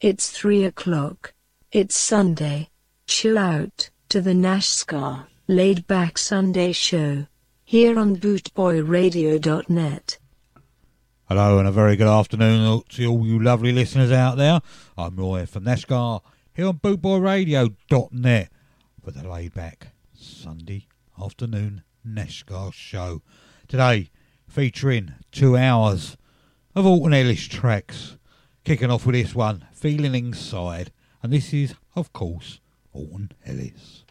It's three o'clock. It's Sunday. Chill out to the NASCAR Laid Back Sunday Show here on BootboyRadio.net. Hello and a very good afternoon to all you lovely listeners out there. I'm Roy from NASCAR here on BootboyRadio.net for the laid back Sunday afternoon NASCAR show. Today featuring two hours of Ellis tracks. Kicking off with this one, Feeling Inside, and this is, of course, Alton Ellis.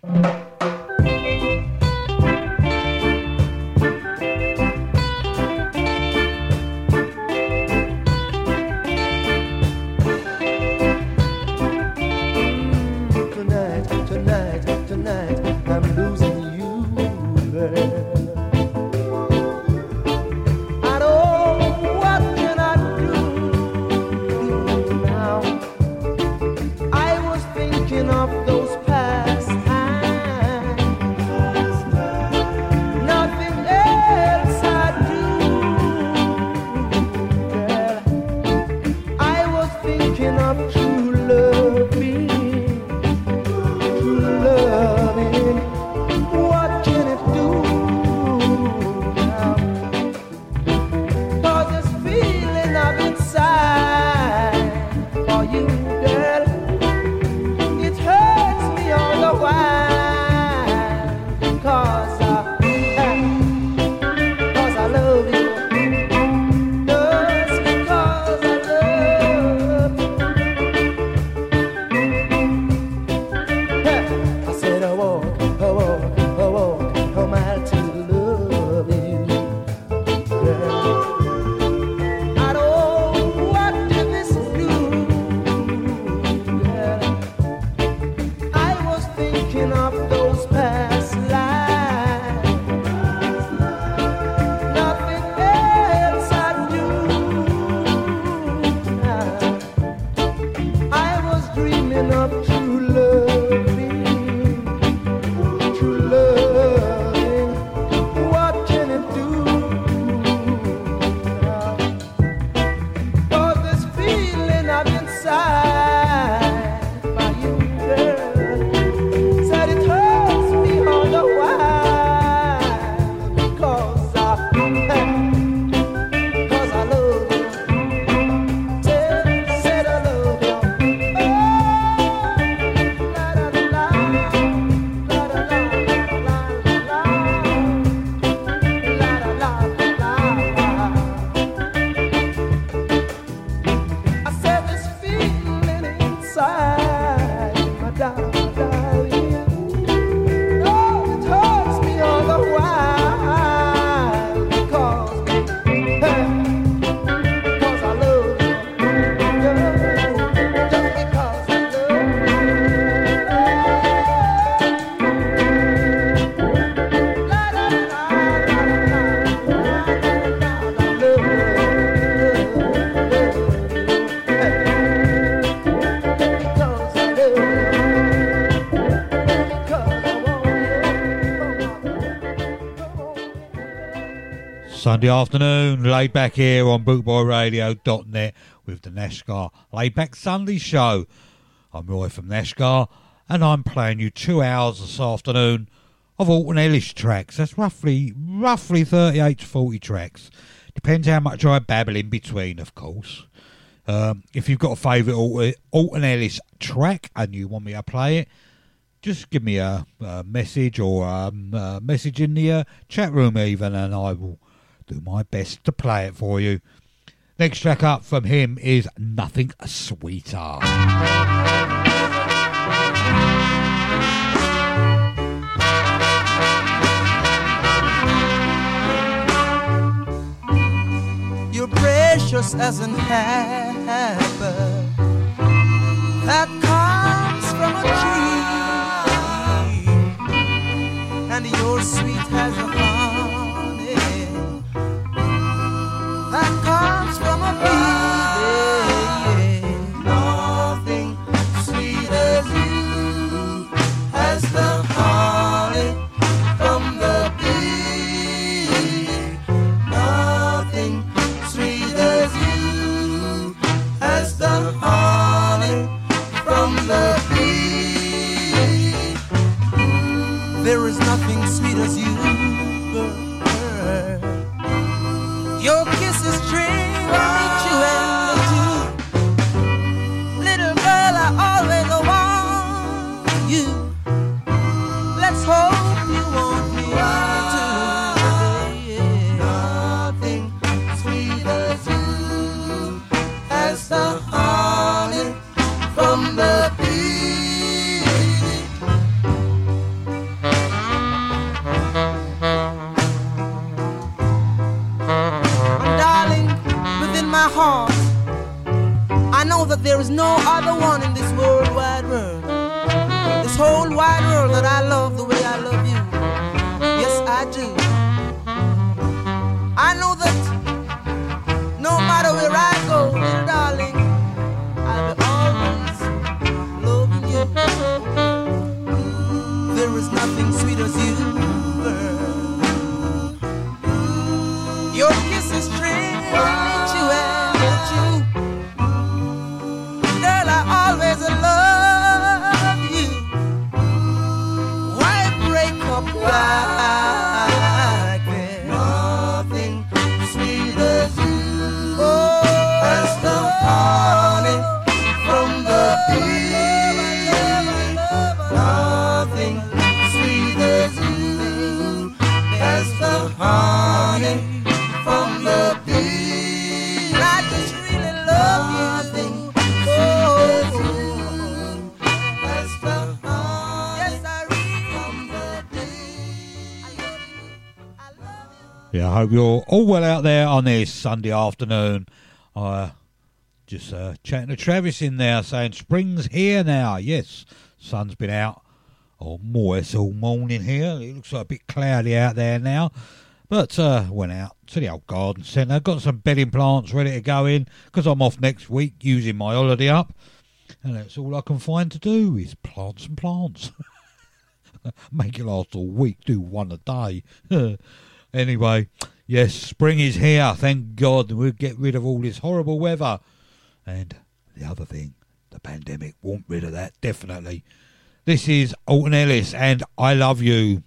Sunday afternoon, laid back here on bootboyradio.net with the NASCAR Laid Back Sunday Show. I'm Roy from NASCAR, and I'm playing you two hours this afternoon of Alton Ellis tracks. That's roughly roughly 38 to 40 tracks. Depends how much I babble in between, of course. Um, if you've got a favourite Alton Ellis track and you want me to play it, just give me a, a message or um, a message in the uh, chat room even, and I will do my best to play it for you. Next track up from him is Nothing Sweeter. You're precious as an apple that comes from a tree, and you're sweet as a sweet as you. Girl. Your kisses dream There is no other one in this world wide world. This whole wide world that I love the way I love you. Yes, I do. Up hope you're all well out there on this Sunday afternoon. Uh, just uh, chatting to Travis in there saying spring's here now. Yes, sun's been out all moist all morning here. It looks like a bit cloudy out there now. But uh, went out to the old garden centre, got some bedding plants ready to go in because I'm off next week using my holiday up. And that's all I can find to do is plants and plants. Make it last all week, do one a day. anyway, yes, spring is here. Thank God we'll get rid of all this horrible weather. And the other thing, the pandemic won't rid of that, definitely. This is Alton Ellis and I Love You.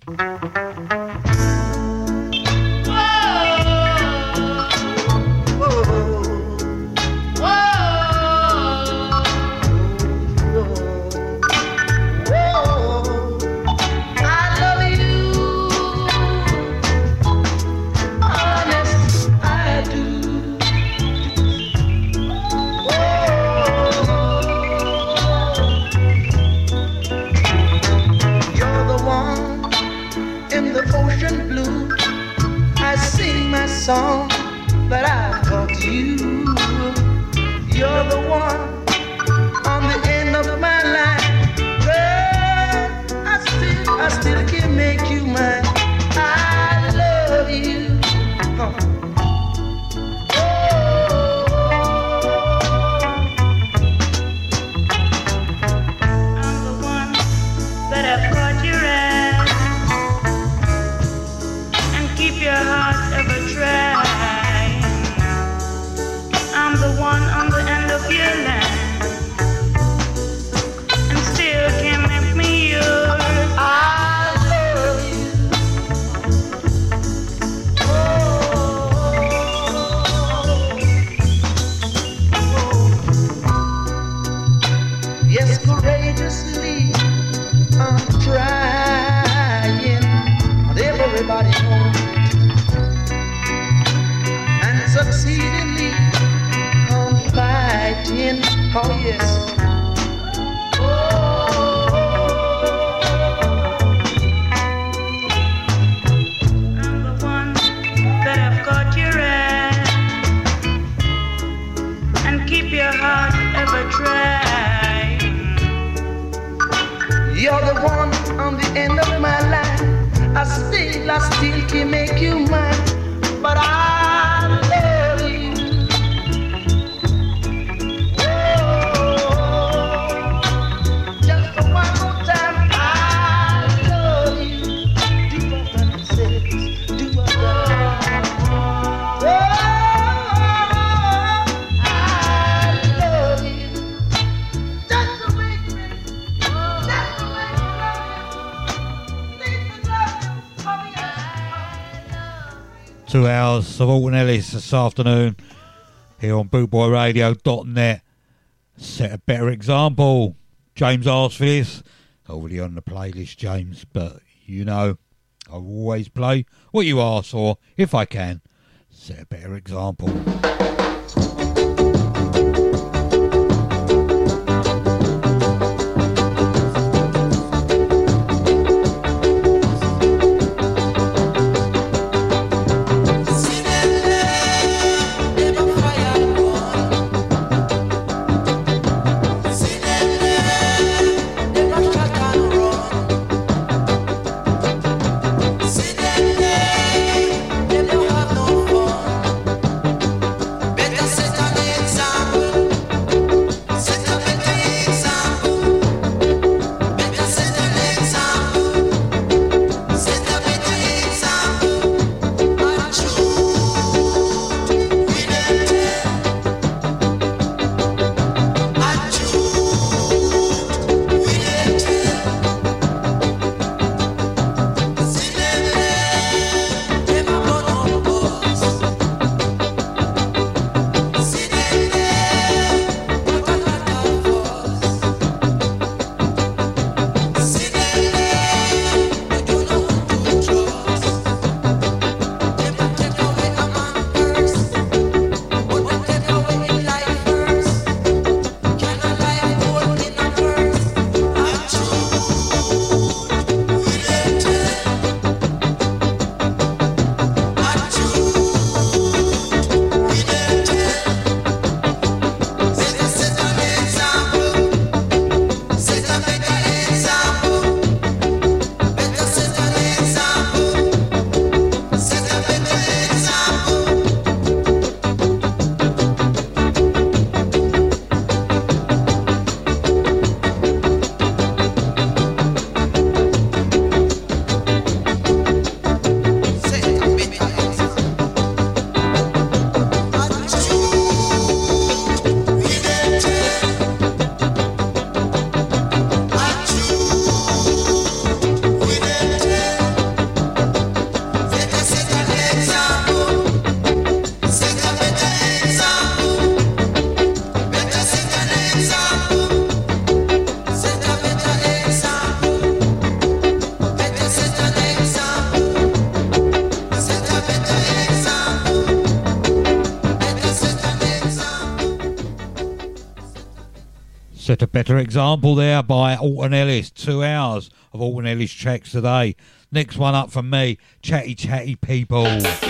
Oh, yes. Two hours of Alton Ellis this afternoon here on bootboyradio.net. Set a better example. James asked for this. Already on the playlist, James, but you know, I always play what you ask for if I can. Set a better example. Better example there by Alton Ellis. Two hours of Alton Ellis tracks today. Next one up from me, Chatty Chatty People.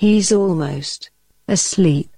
He's almost asleep.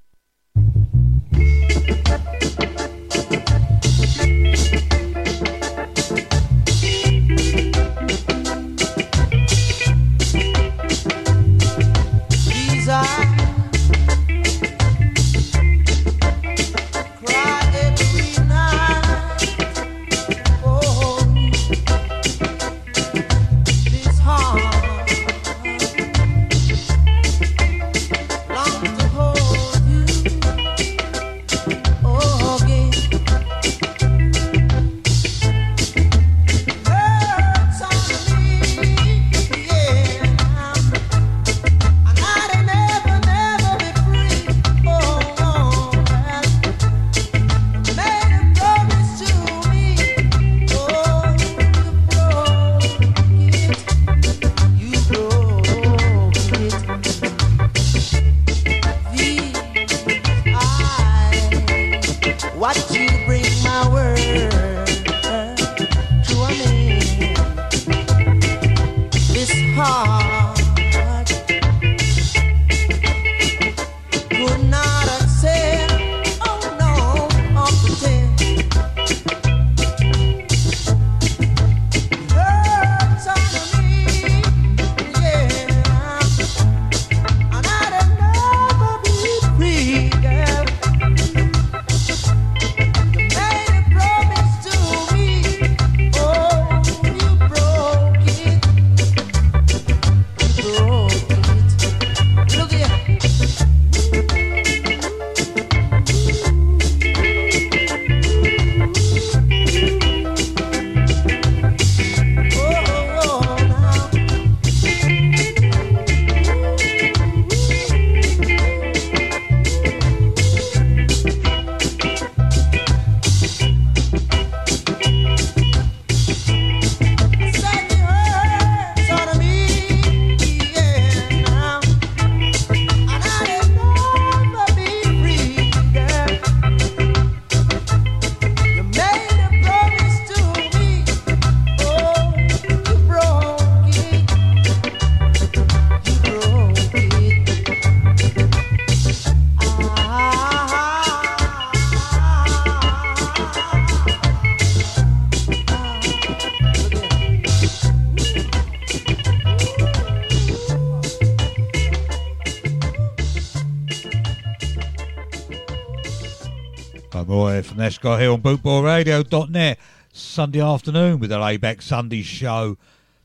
Roy from Nash Guy here on bootboyradio.net. Sunday afternoon with the Layback Sunday show.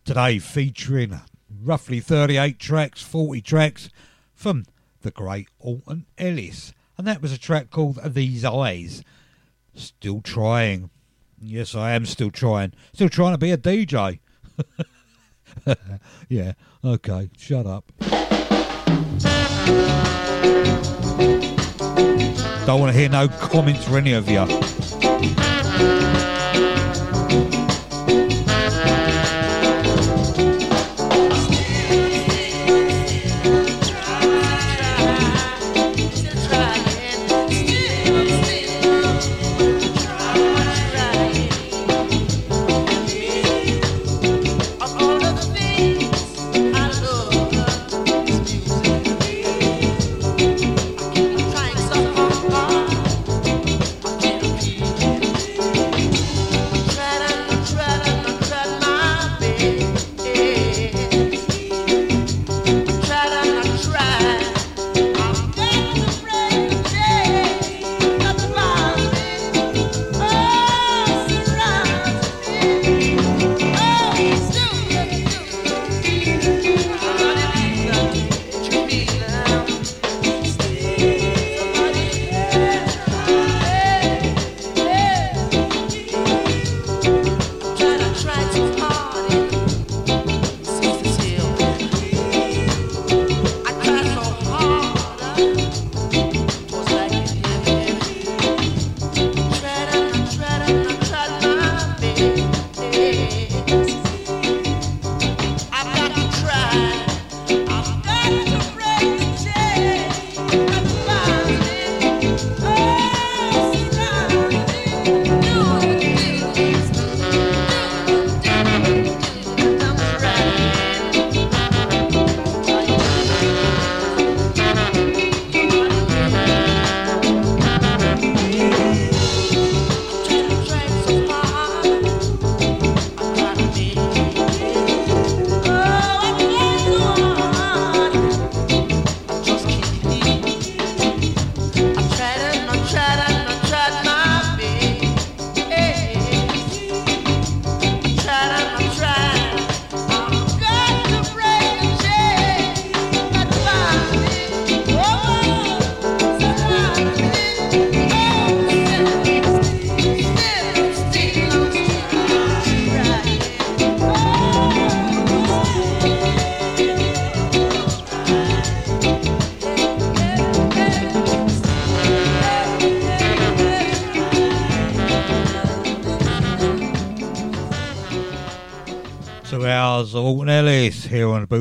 Today featuring roughly 38 tracks, 40 tracks from the great Alton Ellis. And that was a track called These Eyes. Still trying. Yes, I am still trying. Still trying to be a DJ. yeah, okay, shut up. Don't want to hear no comments from any of you.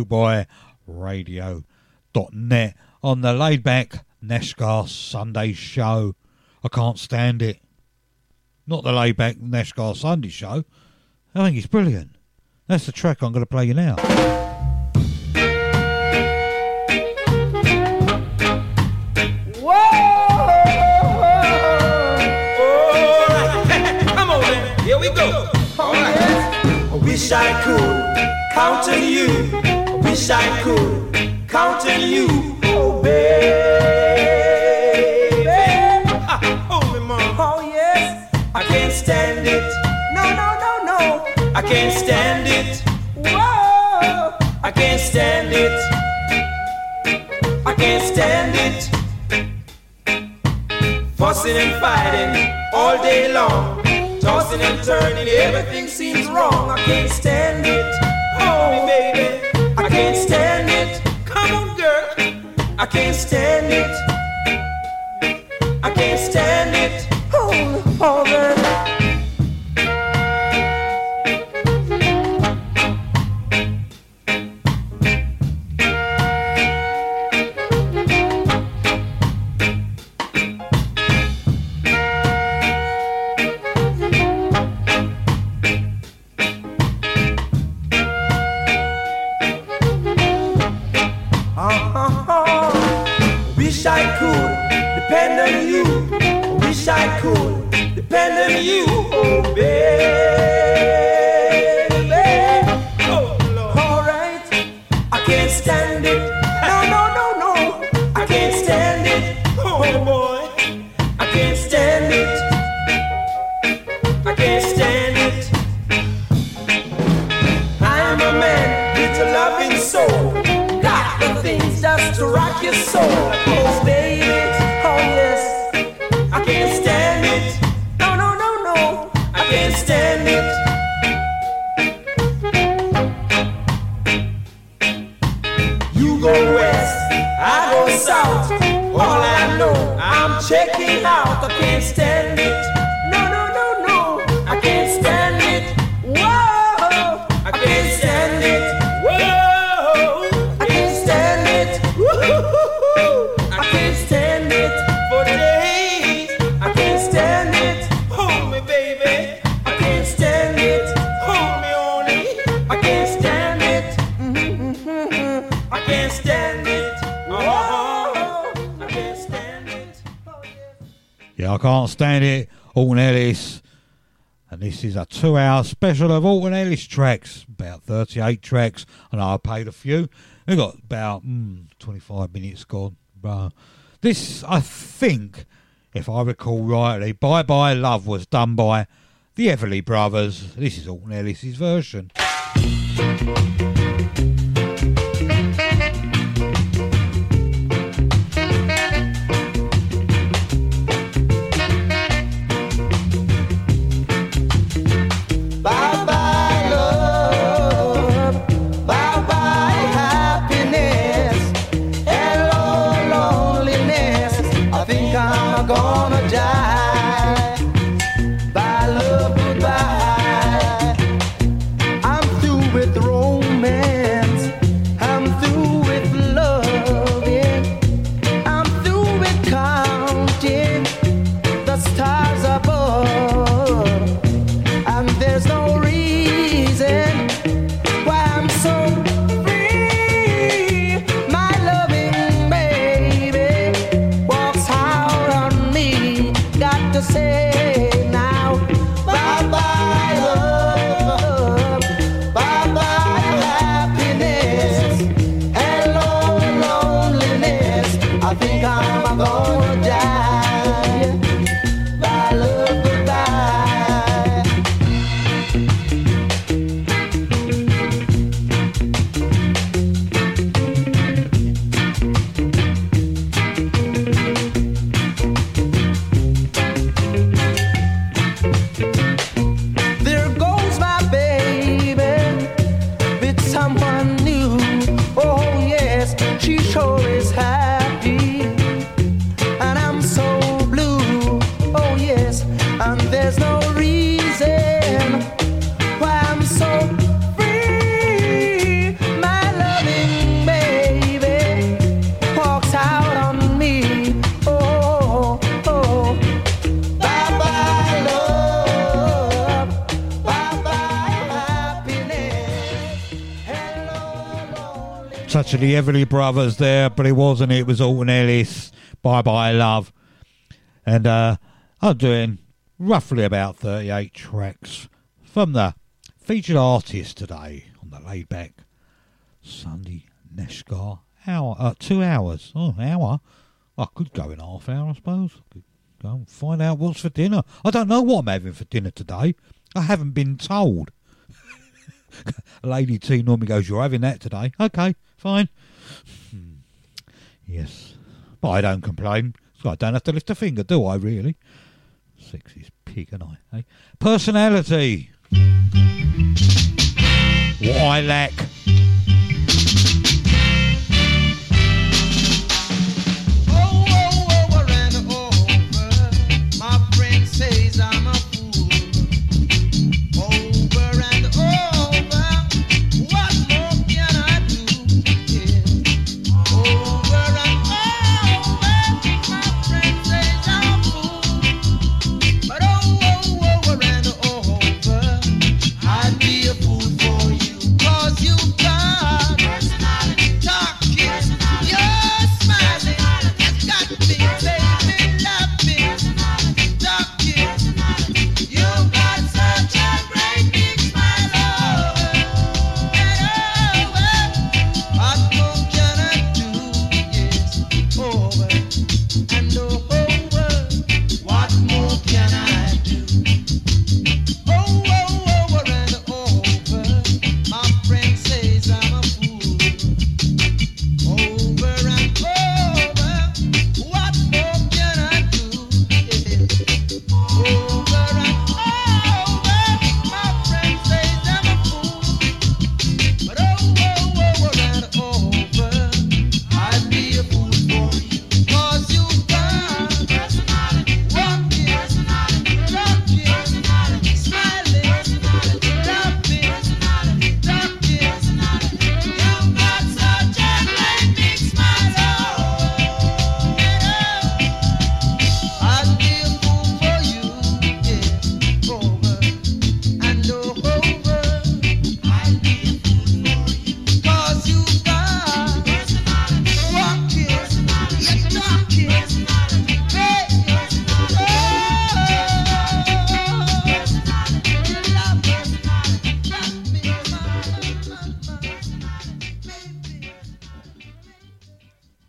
Here on bootboyradio.net on the laid back Neshgar Sunday show. I can't stand it. Not the laid back Neshgar Sunday show. I think it's brilliant. That's the track I'm going to play you now. Come on, then. Here we go. All right. I wish I could count on you. Wish I could count on you. Oh, baby. Ah, hold me, mom. Oh, yes. I can't stand it. No, no, no, no. I can't stand it. Whoa. I can't stand it. I can't stand it. Fussing and fighting all day long. Tossing and turning, everything seems wrong. I can't stand it. I can't stand it. I can't stand it. Two hour special of Alton Ellis tracks. About 38 tracks. And I paid a few. We got about mm, 25 minutes gone. This, I think, if I recall rightly, Bye Bye Love was done by the Everly Brothers. This is Alton Ellis's version. Everly Brothers there, but it wasn't. It was Alton Ellis. Bye bye love, and uh, I'm doing roughly about 38 tracks from the featured artist today on the laid back Sunday Neshgar hour, uh, two hours. Oh, hour. I could go in half hour, I suppose. Could go and find out what's for dinner. I don't know what I'm having for dinner today. I haven't been told. Lady T normally goes, You're having that today. Okay, fine. Yes. But I don't complain. So I don't have to lift a finger, do I, really? Sexist pig, and I. Eh? Personality. What I lack.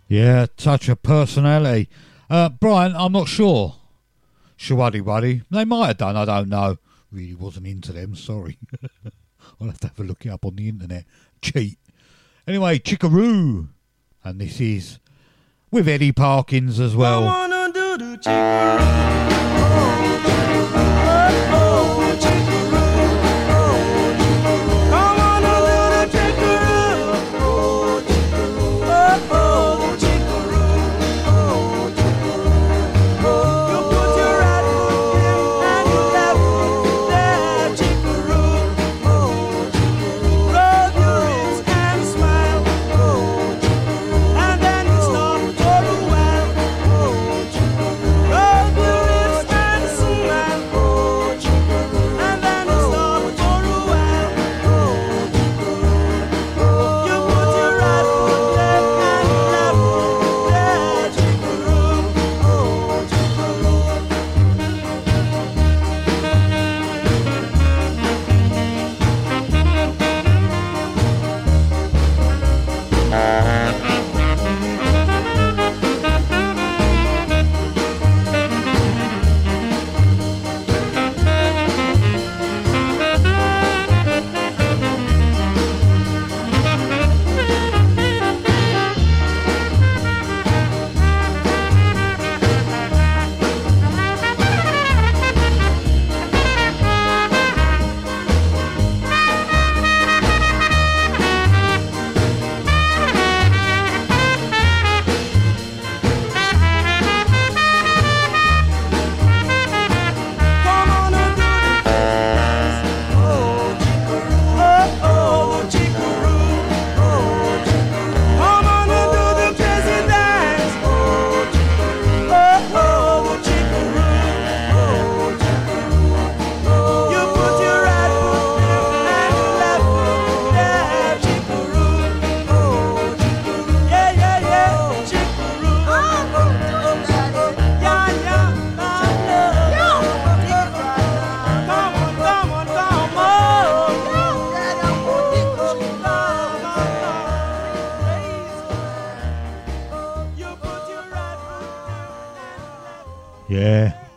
Yeah, touch of personality. Uh, Brian, I'm not sure. Showaddywaddy. They might have done, I don't know. Really wasn't into them, sorry. I'll have to have a look it up on the internet. Cheat. Anyway, Chickaroo. And this is with Eddie Perkins as well.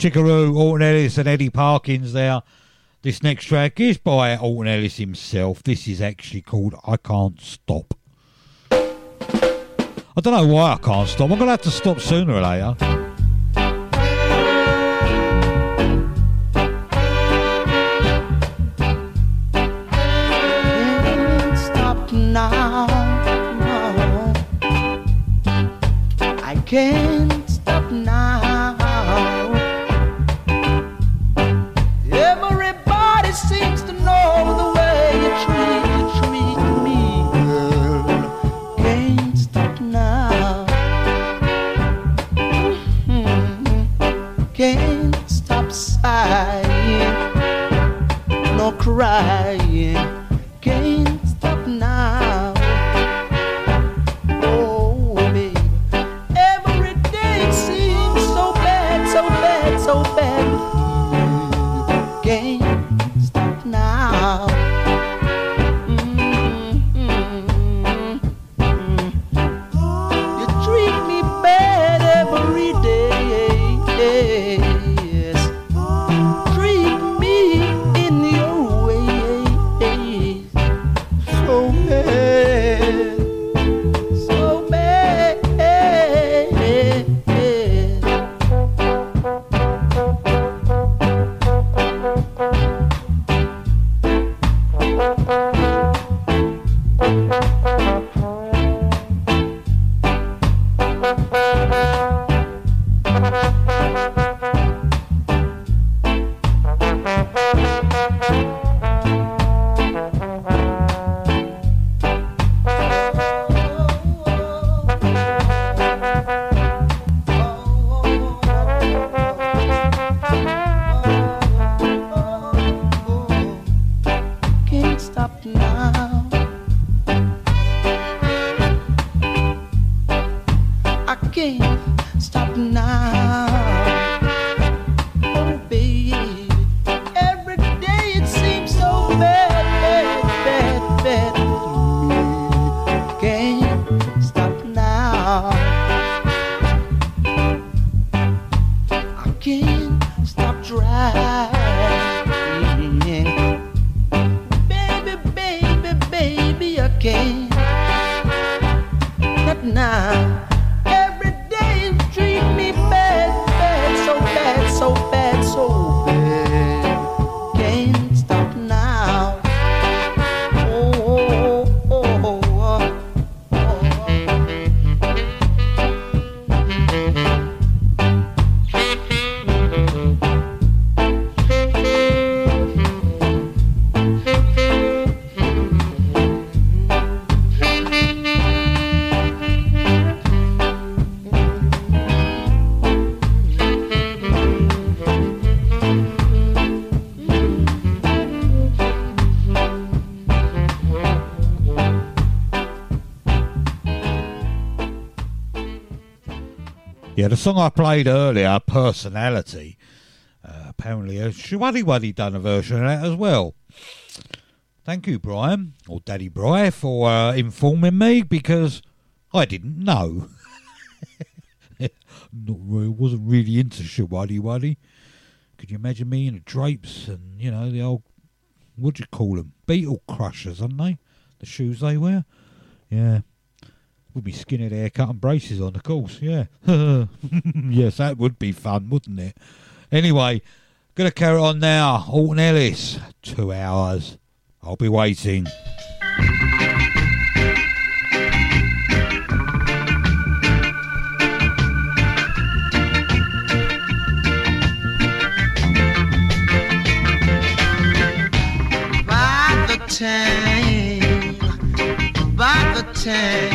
Chickaroo, Alton Ellis, and Eddie Perkins there. This next track is by Alton Ellis himself. This is actually called I Can't Stop. I don't know why I can't stop. I'm going to have to stop sooner or later. Stop now. I can't crying. Can't stop now. Oh, baby. Every day seems so bad, so bad, so bad. Can't the song I played earlier, Personality, uh, apparently Showaddywaddy done a version of that as well. Thank you, Brian, or Daddy Bry, for uh, informing me because I didn't know. Not really, wasn't really into Showaddywaddy. Could you imagine me in the drapes and, you know, the old, what do you call them? Beetle crushers, aren't they? The shoes they wear? Yeah. With me skinhead haircut and braces on, of course, yeah. yes, that would be fun, wouldn't it? Anyway, gonna carry on now. Alton Ellis, two hours. I'll be waiting. by the time,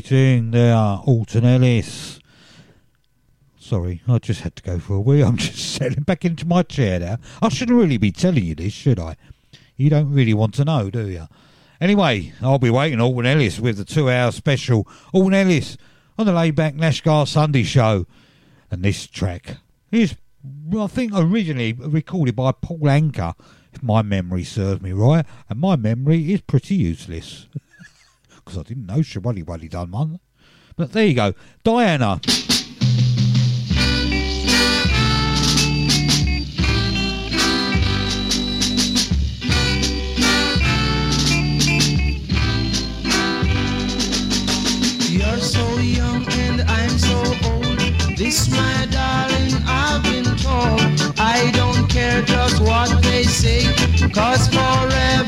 18. They are Alton Ellis. Sorry, I just had to go for a wee. I'm just settling back into my chair now. I shouldn't really be telling you this, should I? You don't really want to know, do you? Anyway, I'll be waiting Alton Ellis with the two hour special Alton Ellis on the Layback Nashgar Sunday show. And this track is, I think, originally recorded by Paul Anka, if my memory serves me right. And my memory is pretty useless because I didn't know Showaddywaddy done one. But there you go. Diana. You're so young and I'm so old. This, my darling, I've been told. I don't care just what they say, cause forever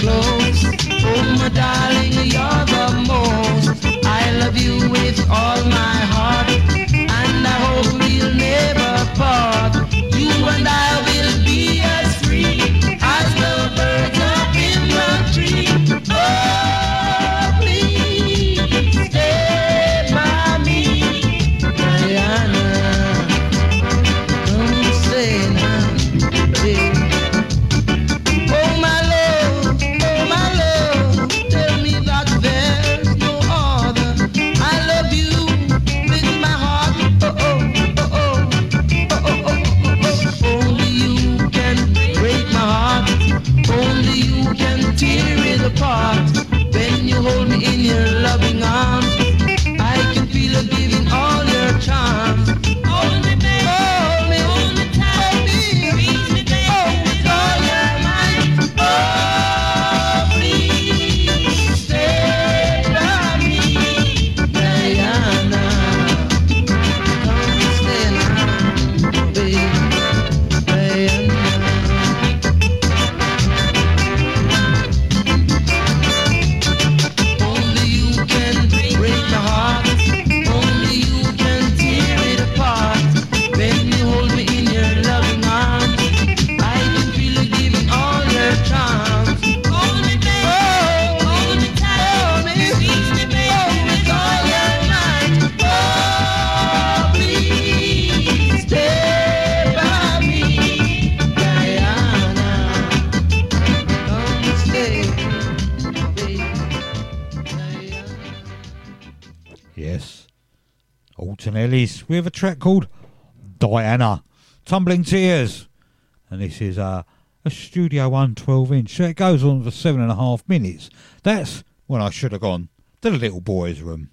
close. Oh, my darling, track called Diana. Tumbling Tears. And this is uh, a Studio One 12 inch. So it goes on for seven and a half minutes. That's when I should have gone to the little boy's room.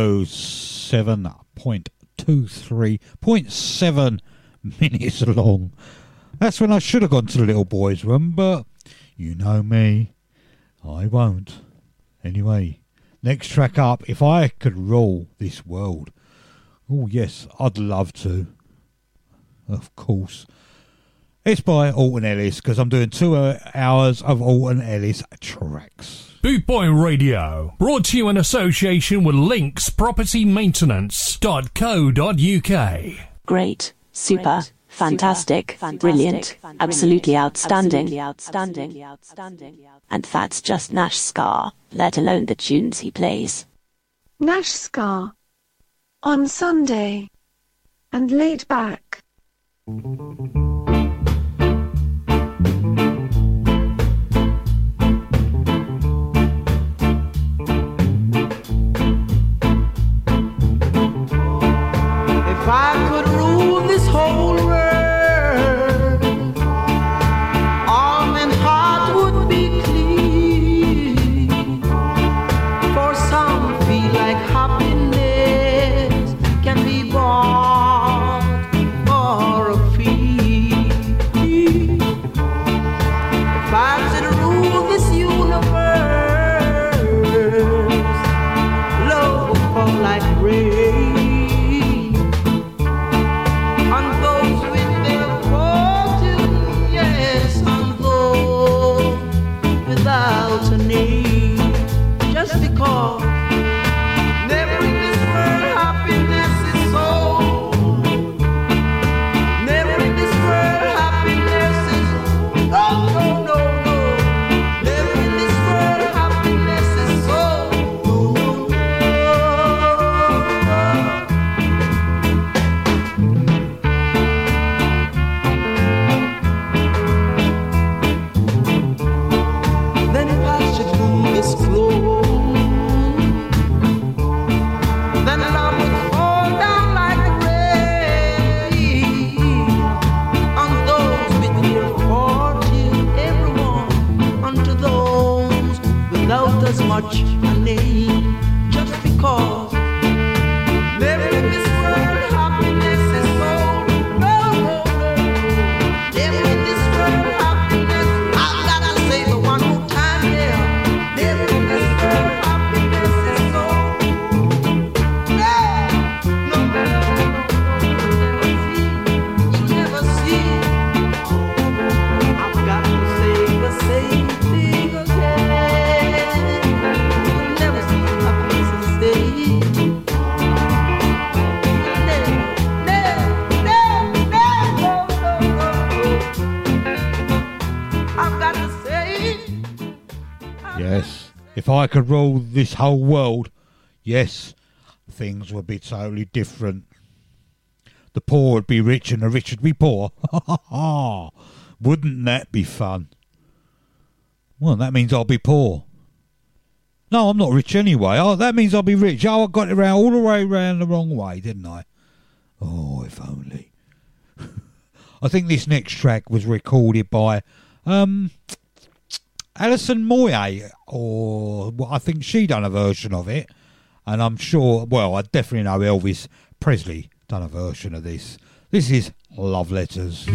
7.23.7 minutes long. That's when I should have gone to the little boys' room, but you know me, I won't. Anyway, next track up, if I could rule this world. Oh, yes, I'd love to. Of course. It's by Alton Ellis because I'm doing two uh, hours of Alton Ellis tracks. Bootboy Radio, brought to you in association with Links Property Maintenance.co.uk. Great, super, fantastic, brilliant, absolutely outstanding, outstanding, outstanding. And that's just Nash Scar, let alone the tunes he plays. Nash Scar. On Sunday. And laid back. If I could rule this whole world, yes, things would be totally different. The poor would be rich and the rich would be poor. Ha ha ha wouldn't that be fun? Well, that means I'll be poor. No, I'm not rich anyway. Oh, that means I'll be rich. Oh, I got it around all the way around the wrong way, didn't I? Oh, if only. I think this next track was recorded by um, Alison Moyet, or well, I think she done a version of it, and I'm sure. Well, I definitely know Elvis Presley done a version of this. This is Love Letters.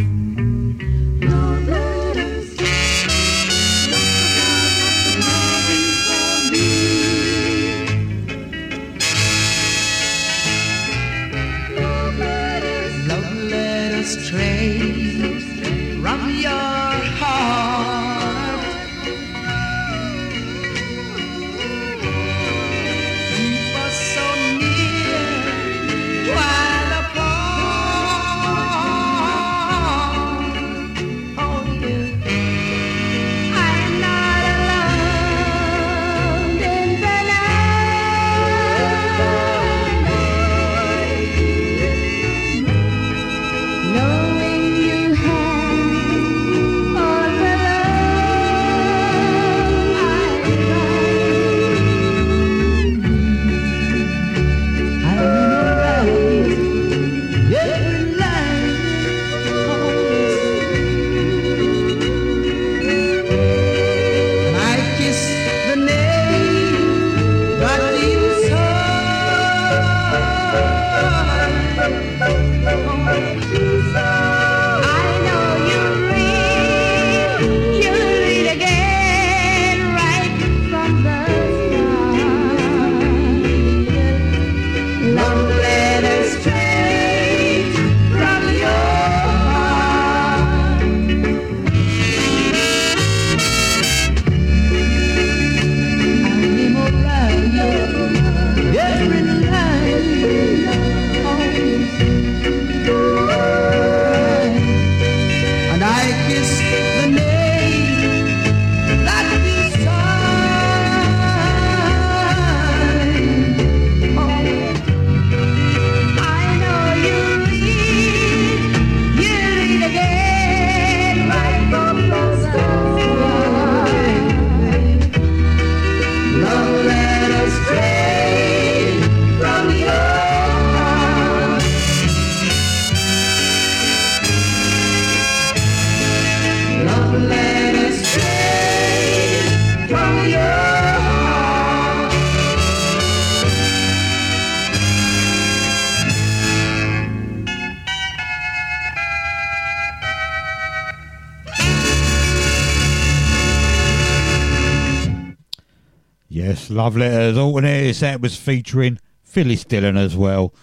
Love letters. Oh, Alton Ellis, that was featuring Phyllis Dillon as well.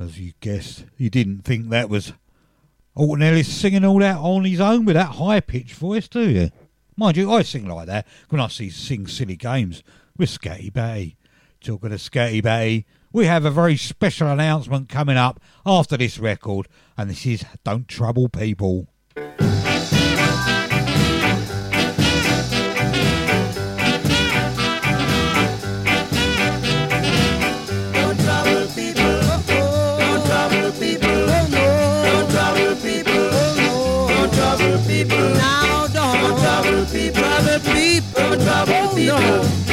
As you guessed, you didn't think that was Alton Ellis singing all that on his own with that high pitched voice, do you? Mind you, I sing like that when I see sing silly games with Scatty Batty. Talking of Scatty Batty, we have a very special announcement coming up after this record, and this is Don't Trouble People. Trouble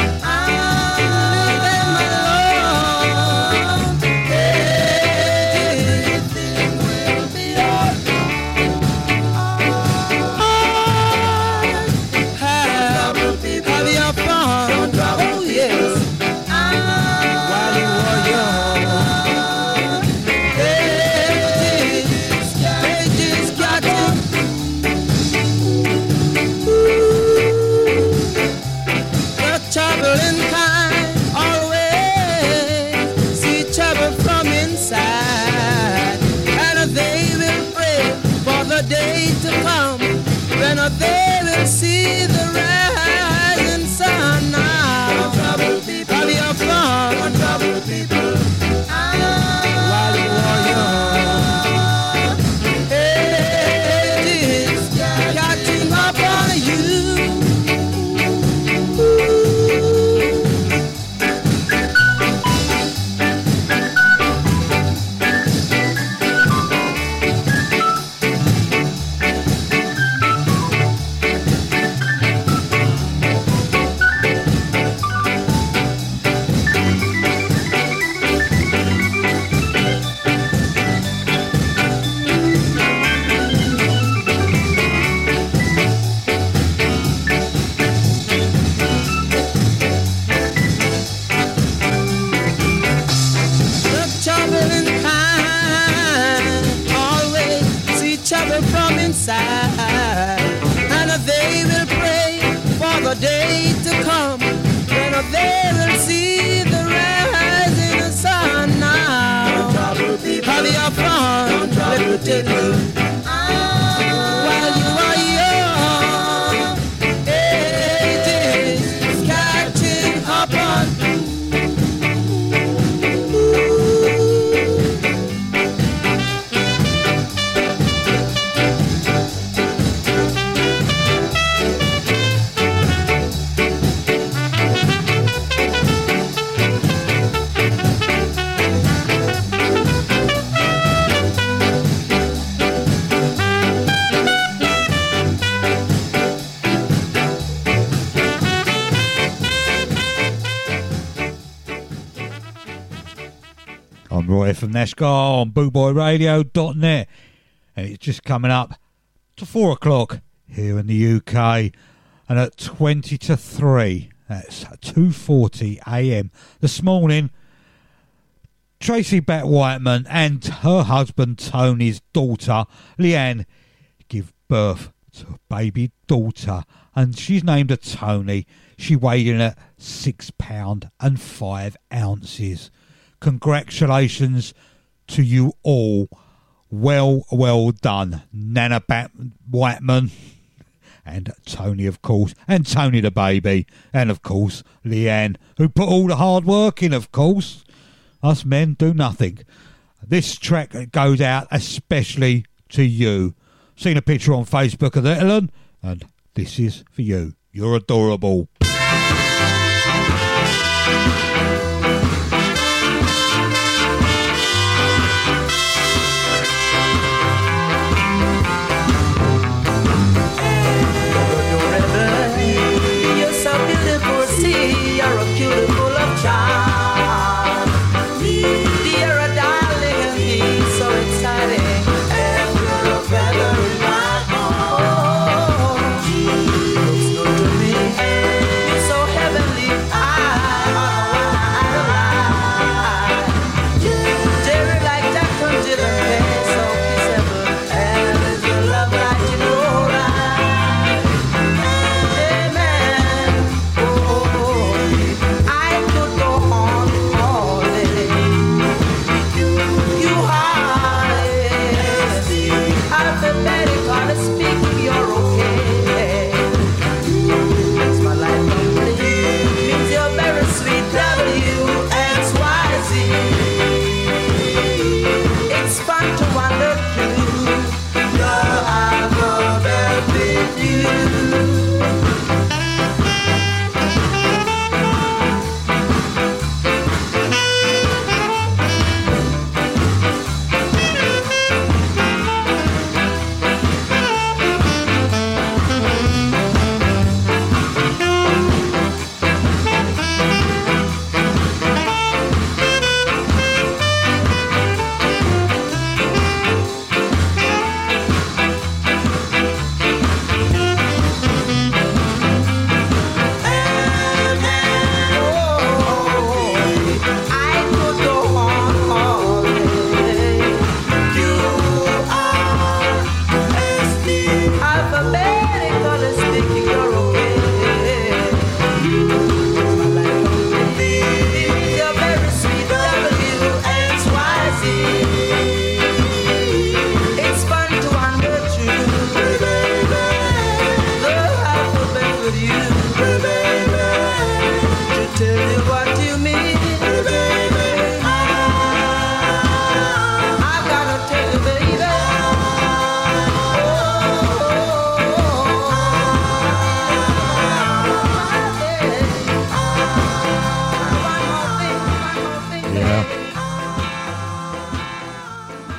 Roy from Nashgar on bootboyradio.net and it's just coming up to 4 o'clock here in the UK and at 20 to 3 that's 2.40am this morning Tracy Bat Whiteman and her husband Tony's daughter Leanne give birth to a baby daughter. And she's named her Tony. She weighed in at six pound and five ounces congratulations to you all. Well, well done, Nana Bat Whiteman. And Tony, of course, and Tony the baby, and of course, Leanne, who put all the hard work in, of course. Us men do nothing. This track goes out especially to you. Seen a picture on Facebook of Ellen, and this is for you. You're adorable.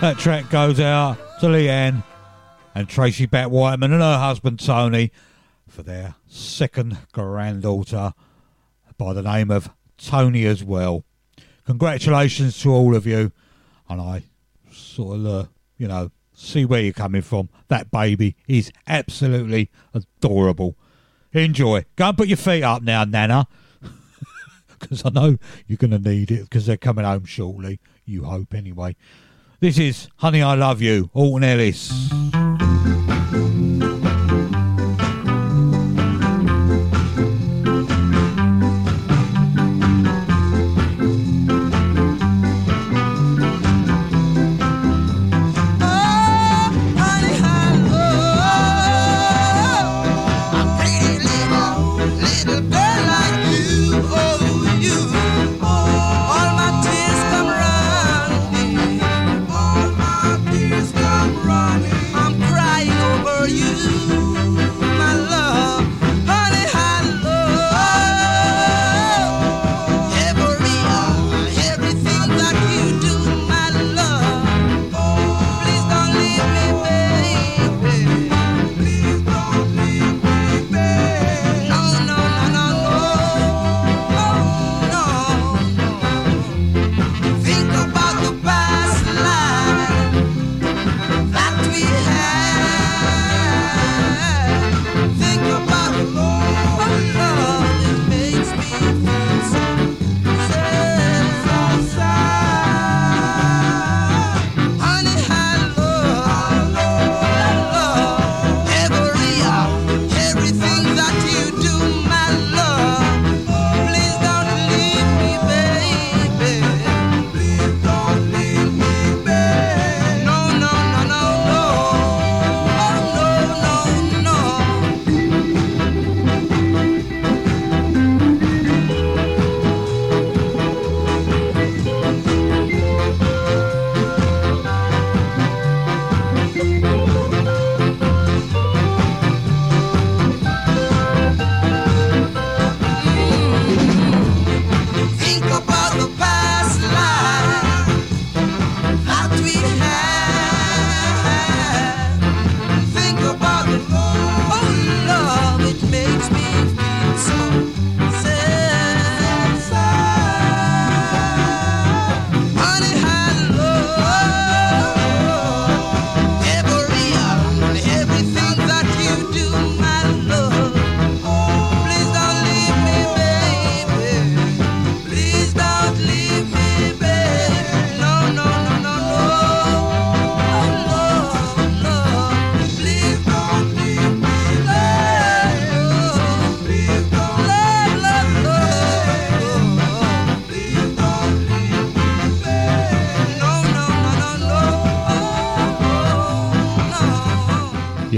That track goes out to Leanne and Tracy Bat Whiteman and her husband Tony for their second granddaughter by the name of Tony as well. Congratulations to all of you, and I sort of, uh, you know, see where you're coming from. That baby is absolutely adorable. Enjoy. Go and put your feet up now, Nana, because I know you're going to need it because they're coming home shortly. You hope, anyway. This is Honey I Love You, Alton Ellis.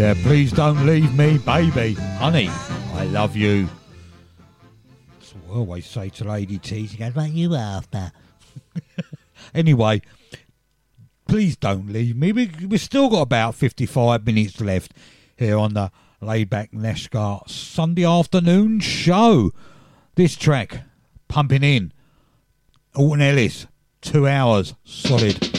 Please don't leave me, baby. Honey, I love you. That's what I always say to Lady T. She goes, what you after? anyway, please don't leave me. We, we've still got about 55 minutes left here on the Laidback Neshka Sunday afternoon show. This track, pumping in. Alton Ellis, two hours solid.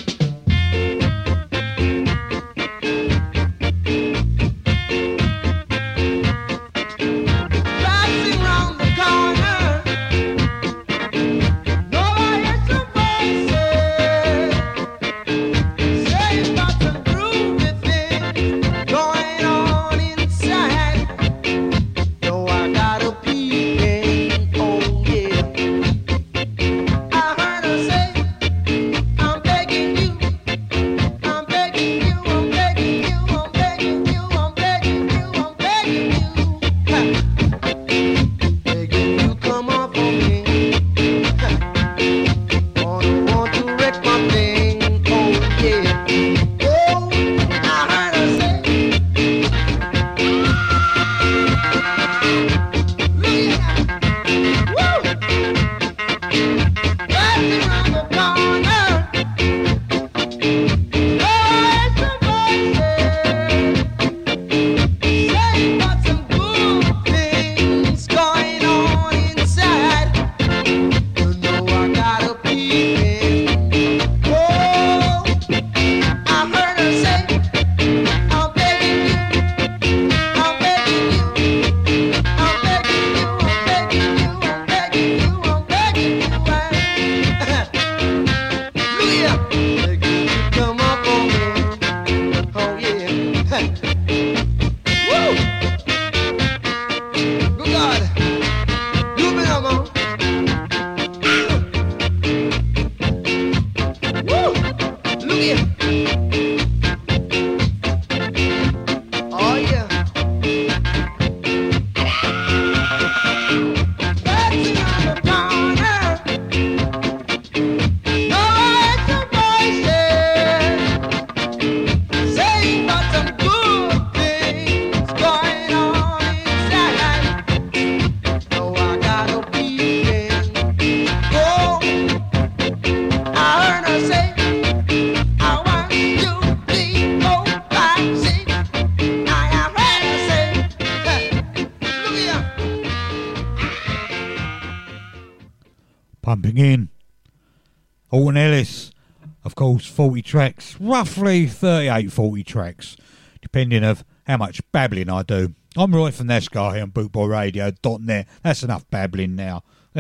Roughly 38, 40 tracks, depending of how much babbling I do. I'm Roy from NASCAR here on bootboyradio.net. That's enough babbling now.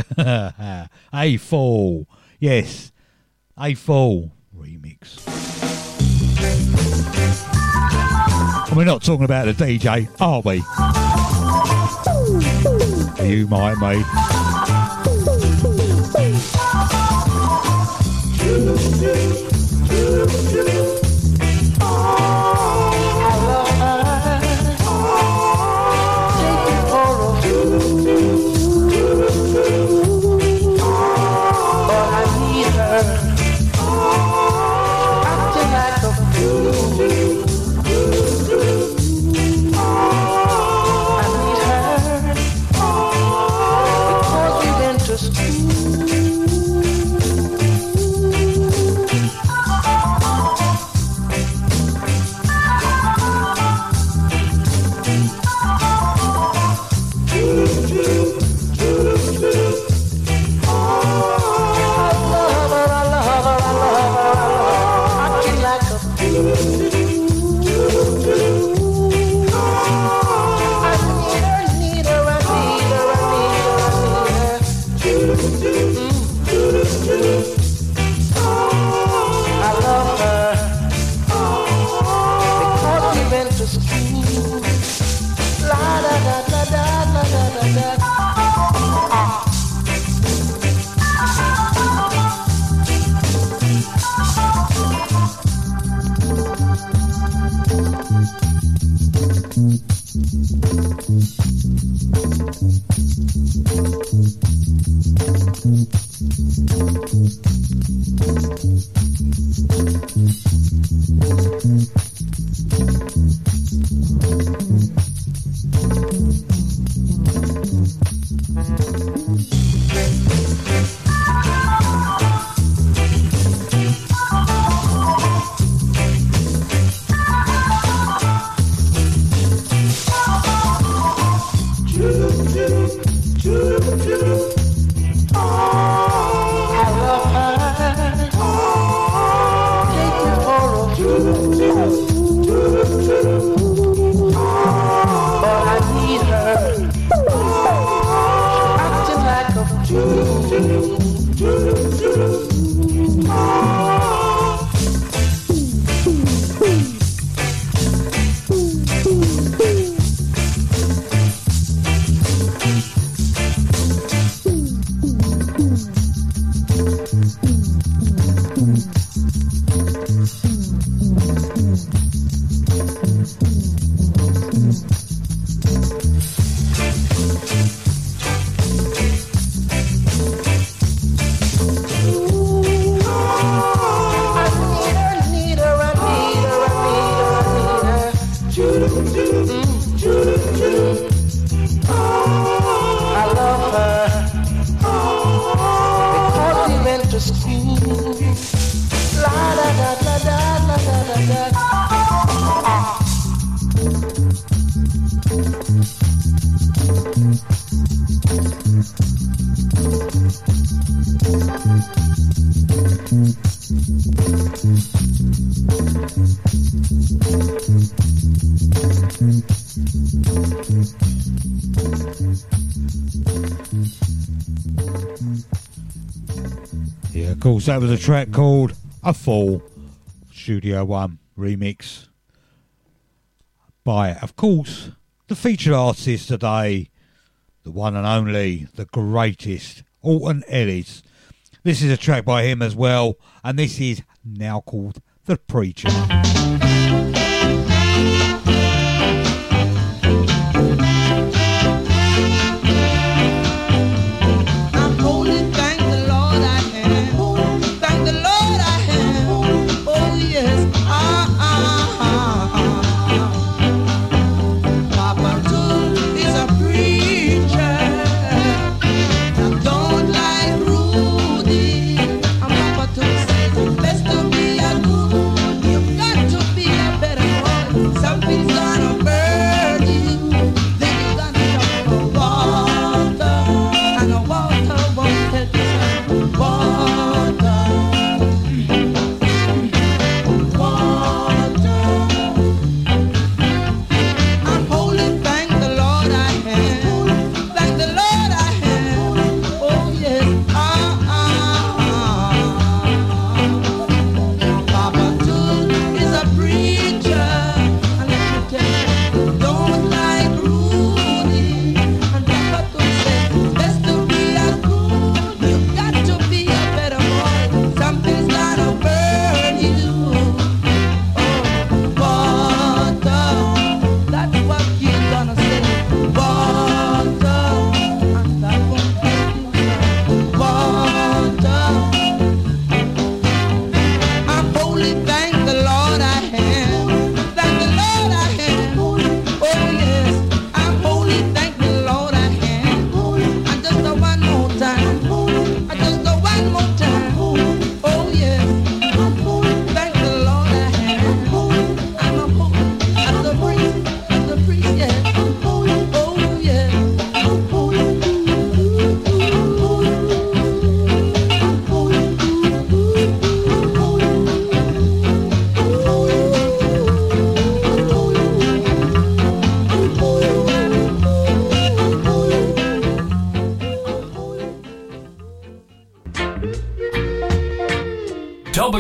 A4, yes, A4 remix. And we're not talking about the DJ, are we? You might, mate. That was a track called A Fall, Studio One remix by, of course, the featured artist today, the one and only, the greatest, Alton Ellis. This is a track by him as well, and this is now called The Preacher.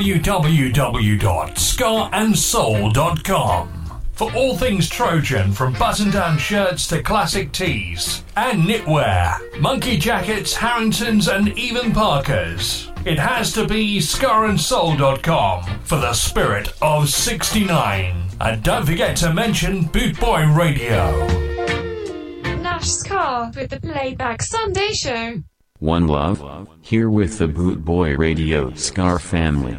www.scarandsoul.com for all things Trojan, from button-down shirts to classic tees and knitwear, monkey jackets, Harringtons, and even parkas. It has to be scarandsoul.com for the spirit of 69. And don't forget to mention Boot Boy Radio. Nash Scar with the Playback Sunday Show. One love, here with the Boot Boy Radio Ska family.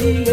You.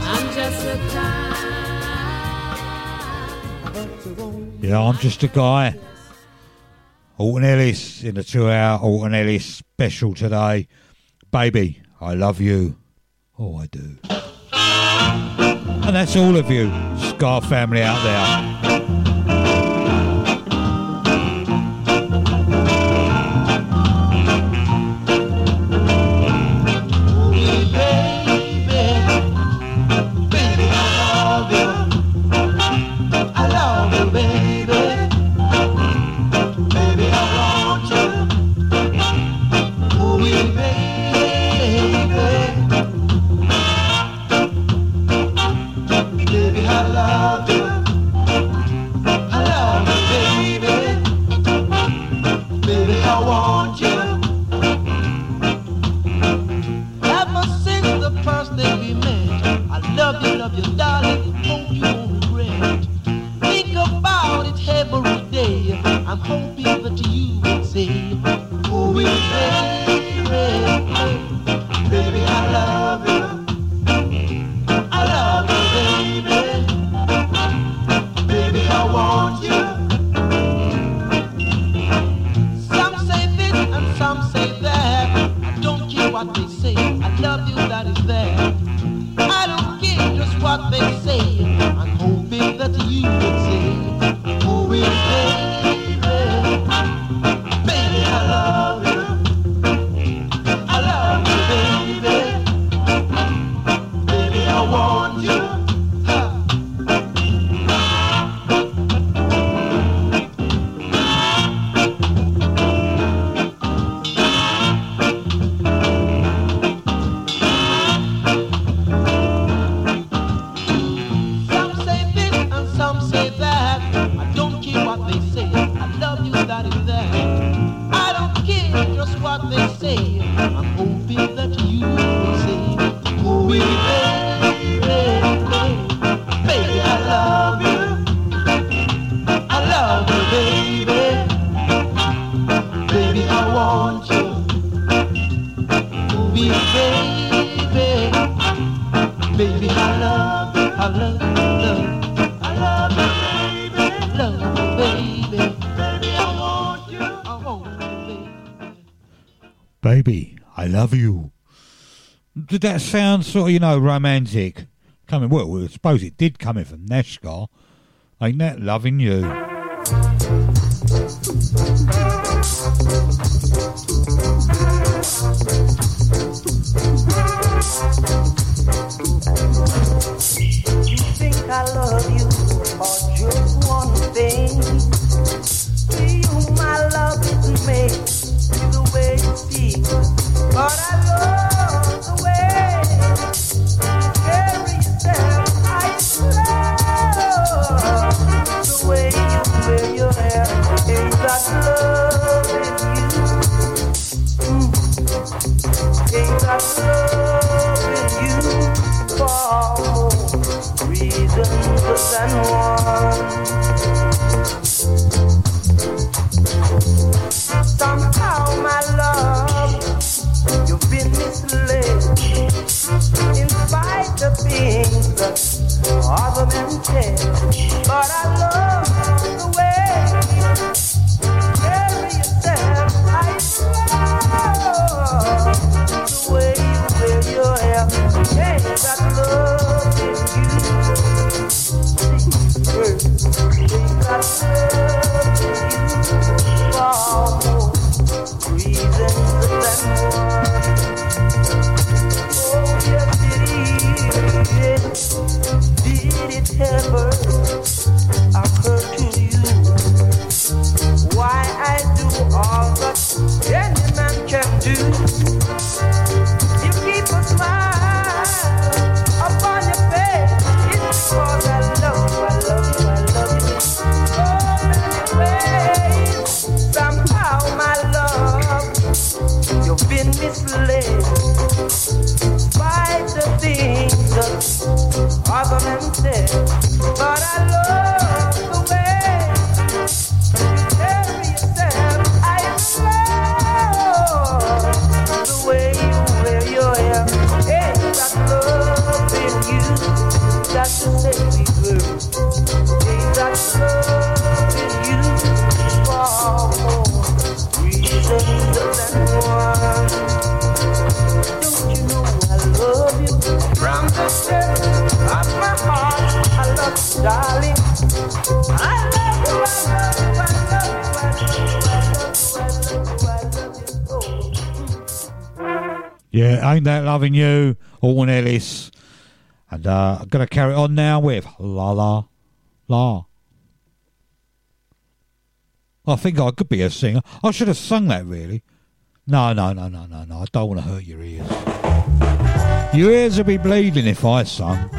I'm just a guy. Yeah, I'm just a guy. Alton Ellis in the two hour Alton Ellis special today. Baby, I love you. Oh, I do. And that's all of you, Ska family out there. that sound sort of, you know, romantic? Coming, well, I suppose it did coming from Nashgar. Ain't that loving you? Gonna carry on now with La La La. I think I could be a singer. I should have sung that really. No, no, no, no, no, no. I don't want to hurt your ears. Your ears will be bleeding if I sung.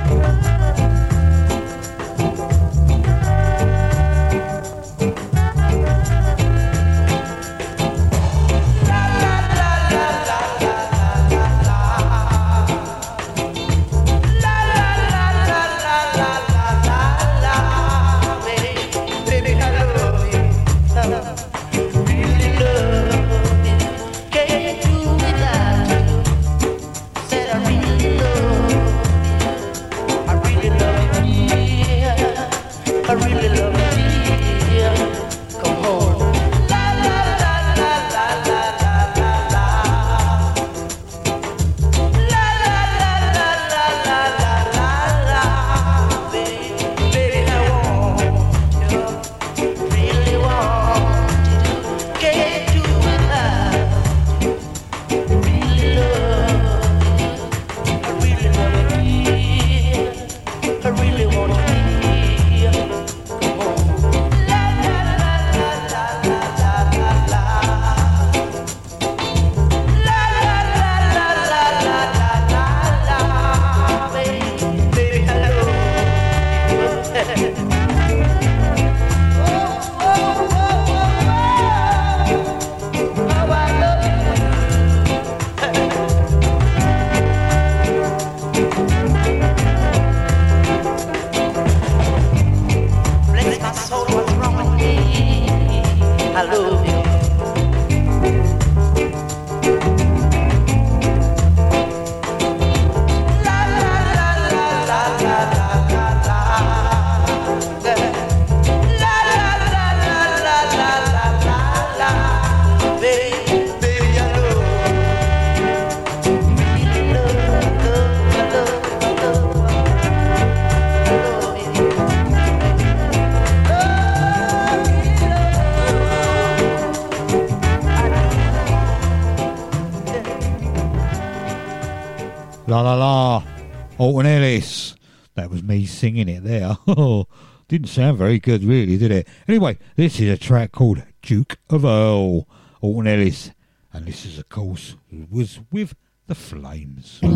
Singing it there. Oh, didn't sound very good, really, did it? Anyway, this is a track called Duke of Earl. Alton Ellis. And this is, of course, was with the Flames. Duke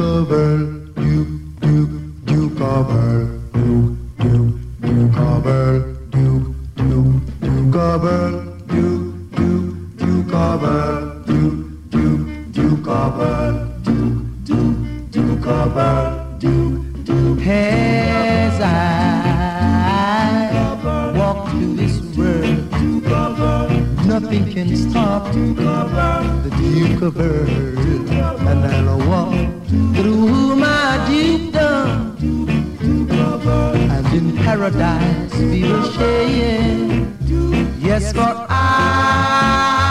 of Earl, Duke, Duke, Duke of Earl, Duke, Duke, Duke of Earl, Duke, Duke, Duke of Earl, Duke, Duke, Duke of Earl, Duke, Duke, Duke of Earl, Duke, Duke, Duke of Earl, Duke, Duke. As I walk through this world, nothing can stop the Duke of Earl, and I'll walk through my dukedom, and in paradise will share. Yes, for I.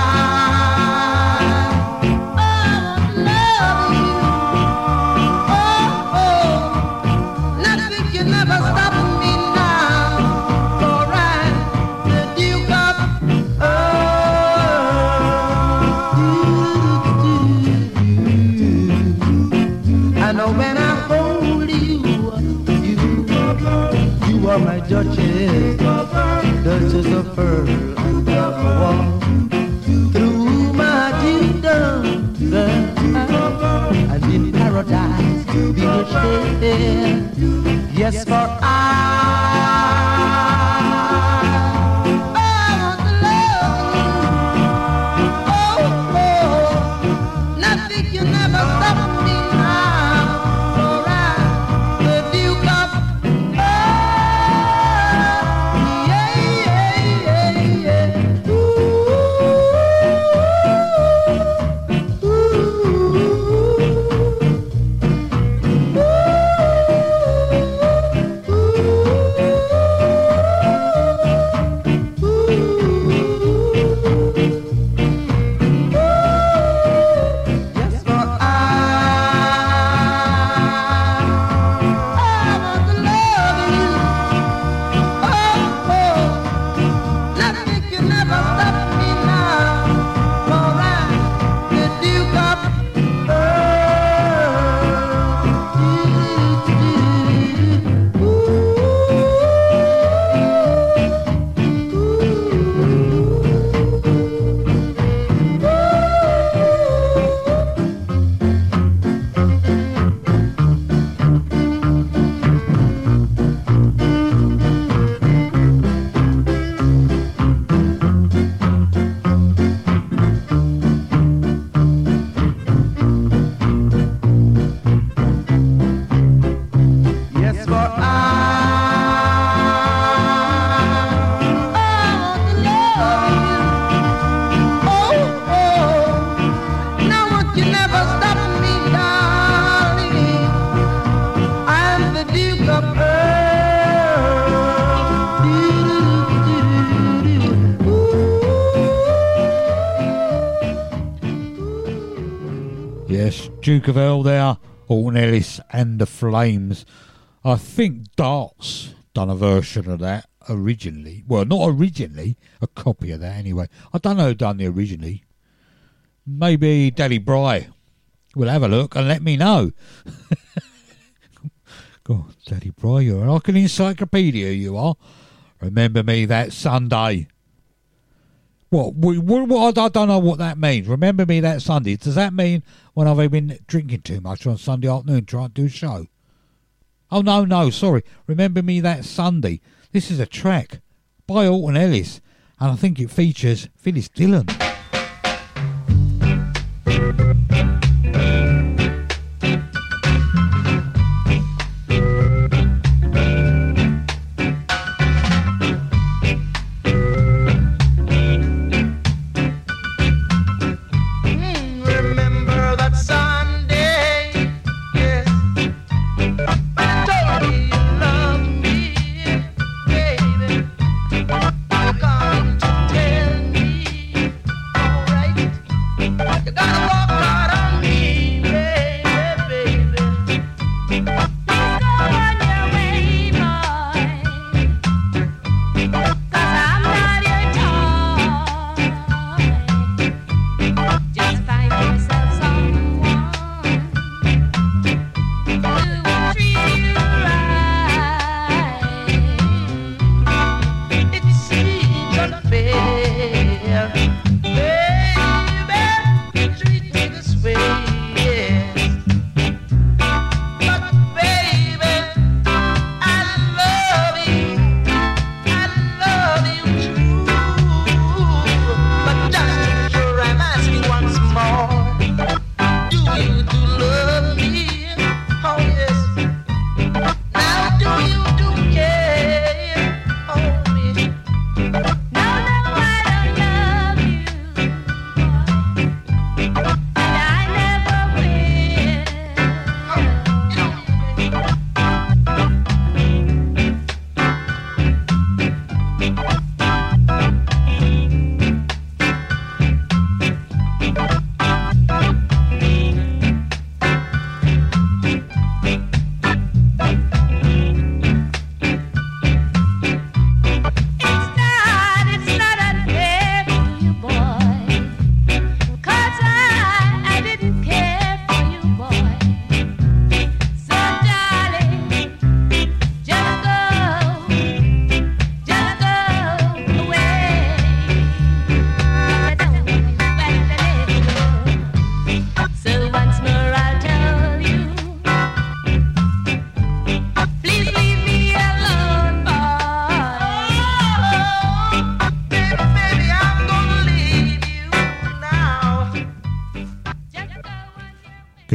Duchess of Pearl. And I walk through my girl, and in paradise we will. Yes, for I. Duke of Earl there, Alton Ellis and the Flames. I think Darts done a version of that originally. Well, not originally, a copy of that anyway. I don't know who done the originally. Maybe Daddy Bry. We'll have a look and let me know. God, Daddy Bry, you're like an encyclopedia, you are. Remember me that Sunday. What, what, what? I don't know what that means. Remember me that Sunday. Does that mean when I've been drinking too much on Sunday afternoon trying to do a show? Oh, no, no, sorry. Remember me that Sunday. This is a track by Alton Ellis, and I think it features Phyllis Dillon.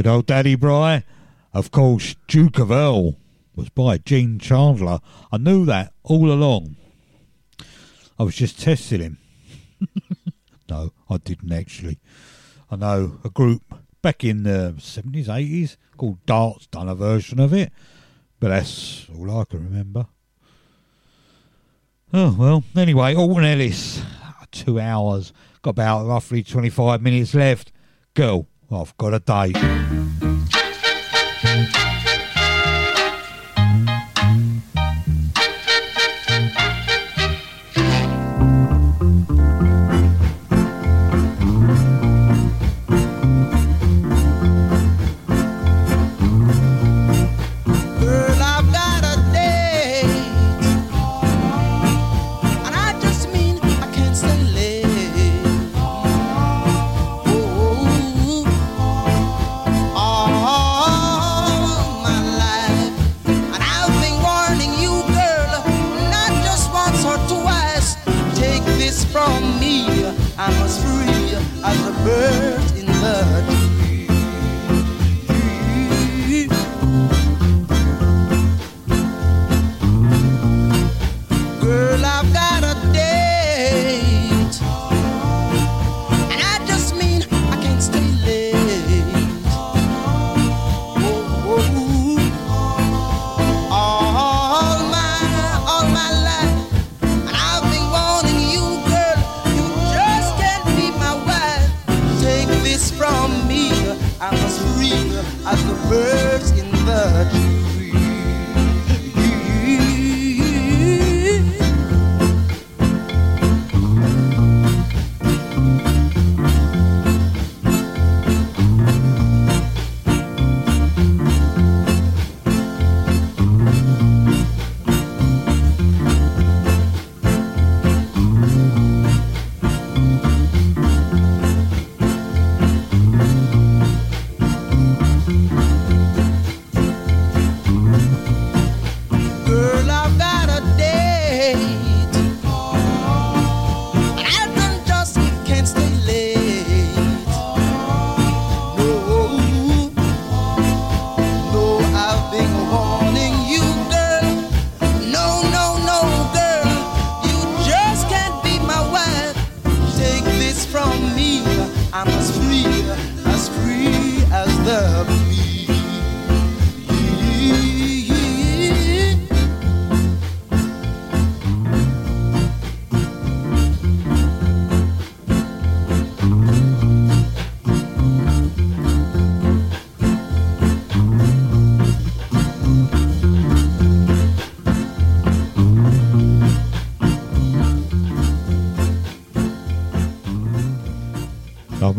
Good old Daddy Bry. Of course, Duke of Earl was by Gene Chandler. I knew that all along. I was just testing him. no, I didn't actually. I know a group back in the 70s, 80s called Darts done a version of it, but that's all I can remember. Oh, well, anyway, Alton Ellis, two hours, got about roughly 25 minutes left. Girl, I've got a date. Birds in the tree.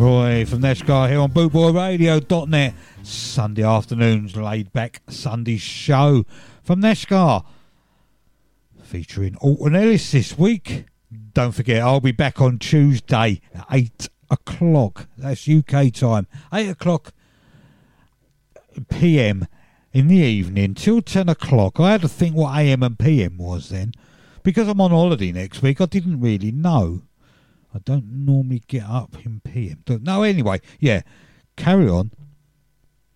Roy from Nashgar here on bootboyradio.net. Sunday afternoons, laid back Sunday show from Nashgar. Featuring Alton Ellis this week. Don't forget, I'll be back on Tuesday at 8 o'clock. That's UK time. 8 o'clock PM in the evening till 10 o'clock. I had to think what AM and PM was then. Because I'm on holiday next week, I didn't really know. I don't normally get up in PM. No, anyway, yeah, carry on.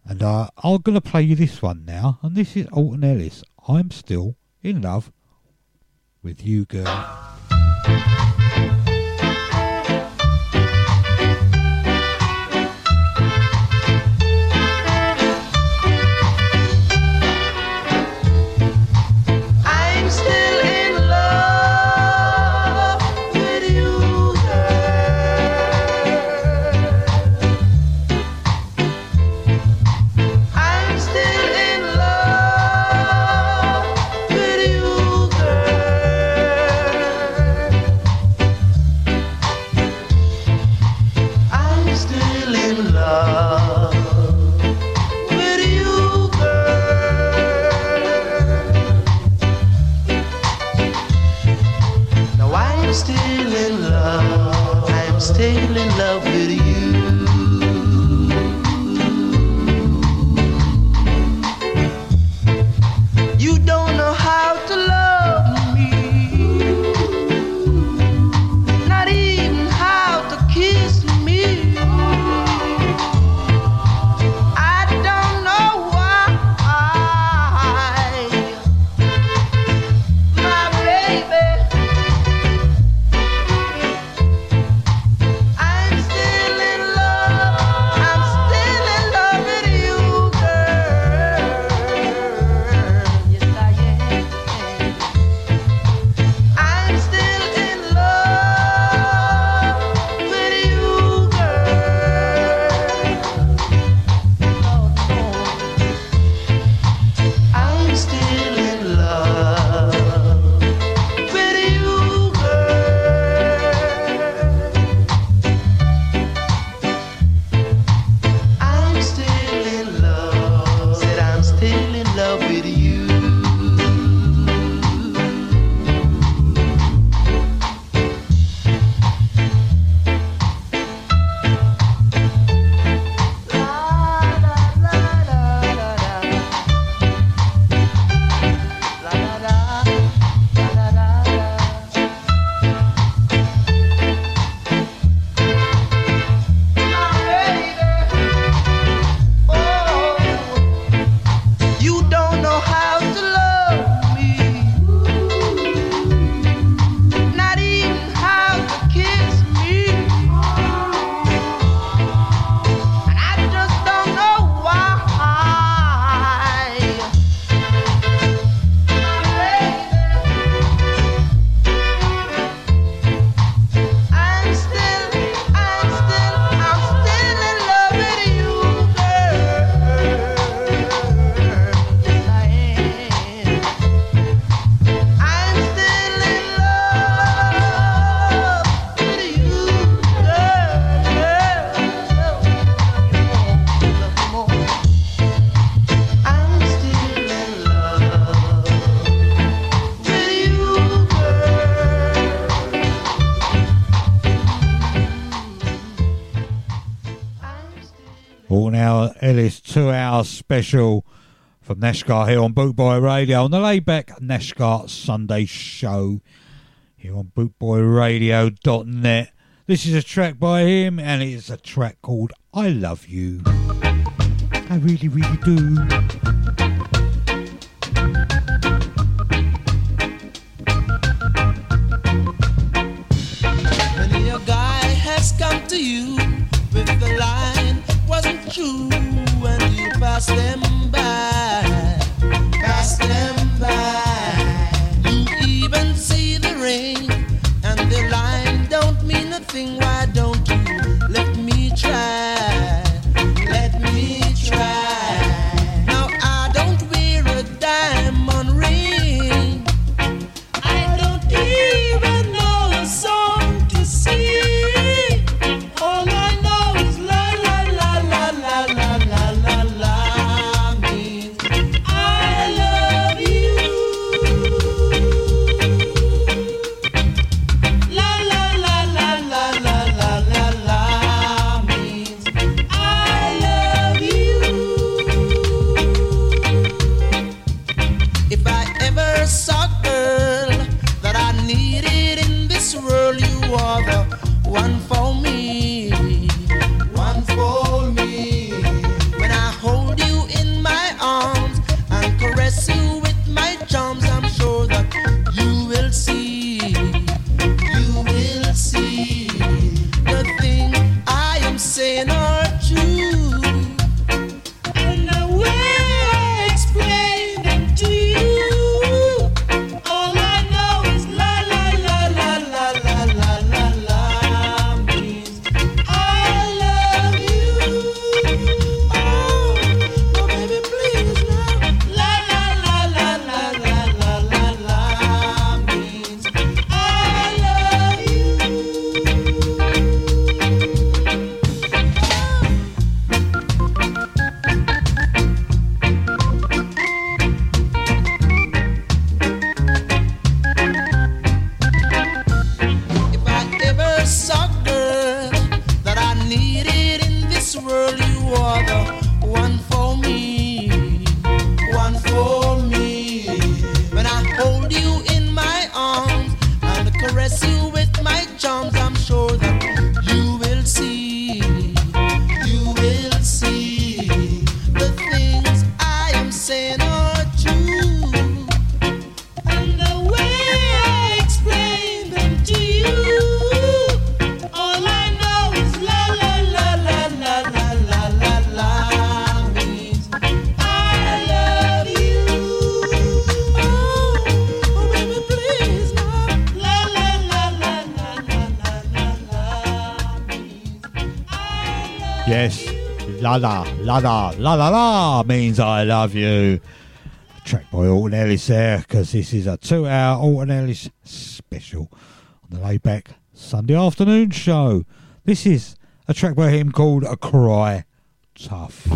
And uh, I'm going to play you this one now. And this is Alton Ellis. I'm still in love with you, girl. Alton Ellis two hour special from Nashgar here on Bootboy Radio on the Layback Nashgar Sunday Show here on BootboyRadio.net. This is a track by him and it's a track called I Love You. I really, really do. to you wasn't true when you passed them by. Passed them by. You even see the rain and the line don't mean a thing. Why don't you let me try? La La La means I love you. Track by Alton Ellis there, because this is a two hour Alton Ellis special on the layback Sunday afternoon show. This is a track by him called A Cry Tough.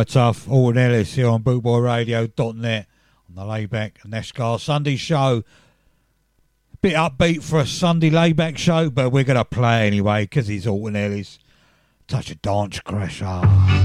Quite tough. Alton Ellis here on bootboyradio.net on the Layback Nashgar Sunday show. Bit upbeat for a Sunday layback show, but we're going to play anyway because he's Alton Ellis. Touch a dance crasher.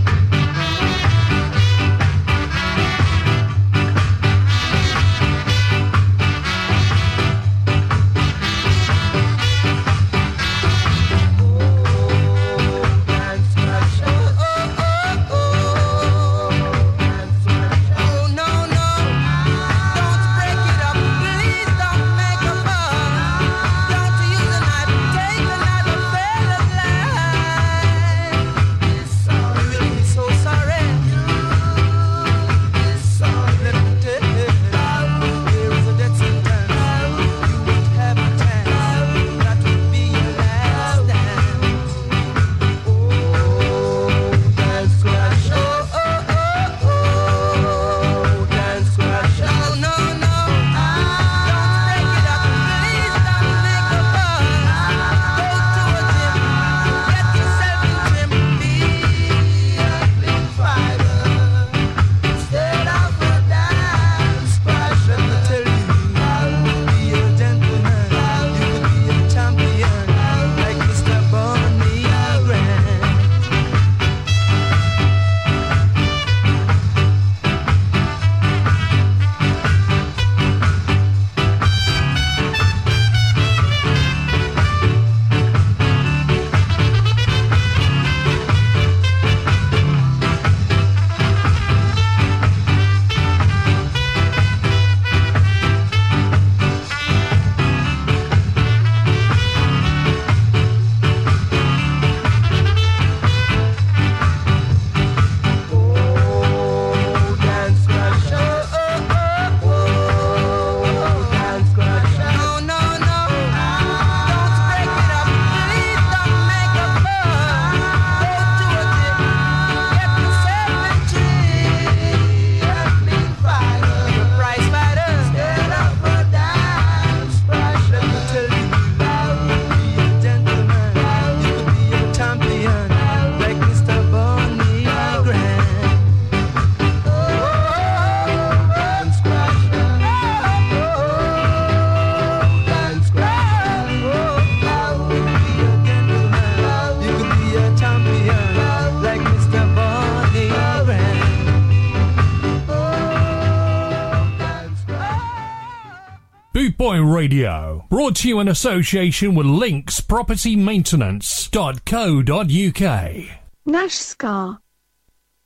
Radio, brought to you in association with Links Property Maintenance.co.uk. Nash Scar.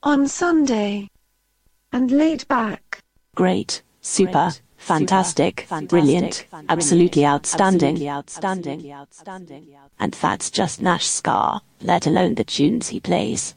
On Sunday. And laid back. Great, super, fantastic, brilliant, absolutely outstanding, outstanding, outstanding. And that's just Nash Scar, let alone the tunes he plays.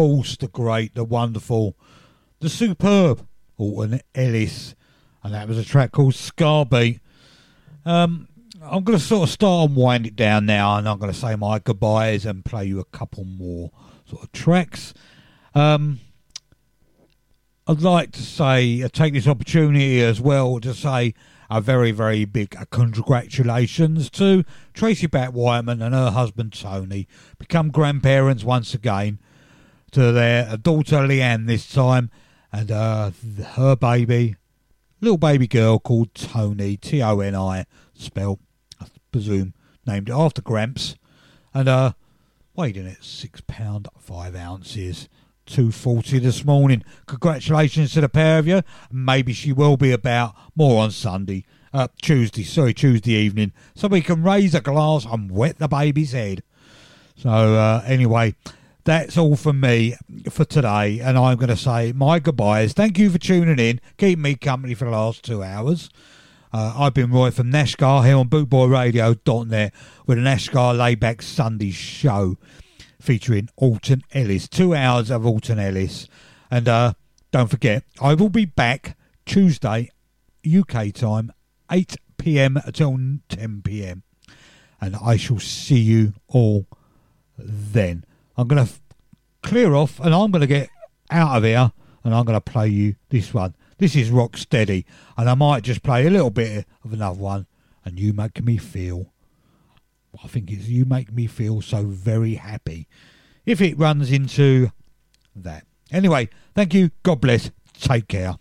Course, the great, the wonderful, the superb Alton Ellis. And that was a track called Scarbeat. Um, I'm going to sort of start and wind it down now, and I'm going to say my goodbyes and play you a couple more sort of tracks. Um, I'd like to say, uh, take this opportunity as well to say a very, very big uh, congratulations to Tracy Bat Whiteman and her husband Tony, become grandparents once again to their daughter Leanne this time, and uh, her baby, little baby girl called Tony, T O N I, spelled, I presume, named after Gramps, and uh, weighed in at six pound five ounces. 240 this morning. Congratulations to the pair of you. Maybe she will be about more on Sunday, uh, Tuesday, sorry, Tuesday evening, so we can raise a glass and wet the baby's head. So, uh, anyway, that's all from me for today, and I'm going to say my goodbyes. Thank you for tuning in, keeping me company for the last two hours. Uh, I've been Roy from Nashgar here on bootboyradio.net with a Nashgar Layback Sunday show featuring Alton Ellis. Two hours of Alton Ellis. And uh, don't forget, I will be back Tuesday, UK time, 8 pm until 10 pm. And I shall see you all then. I'm going to f- clear off and I'm going to get out of here and I'm going to play you this one. This is Rock Steady, and I might just play a little bit of another one. And you make me feel, I think it's you make me feel so very happy. If it runs into that. Anyway, thank you. God bless. Take care.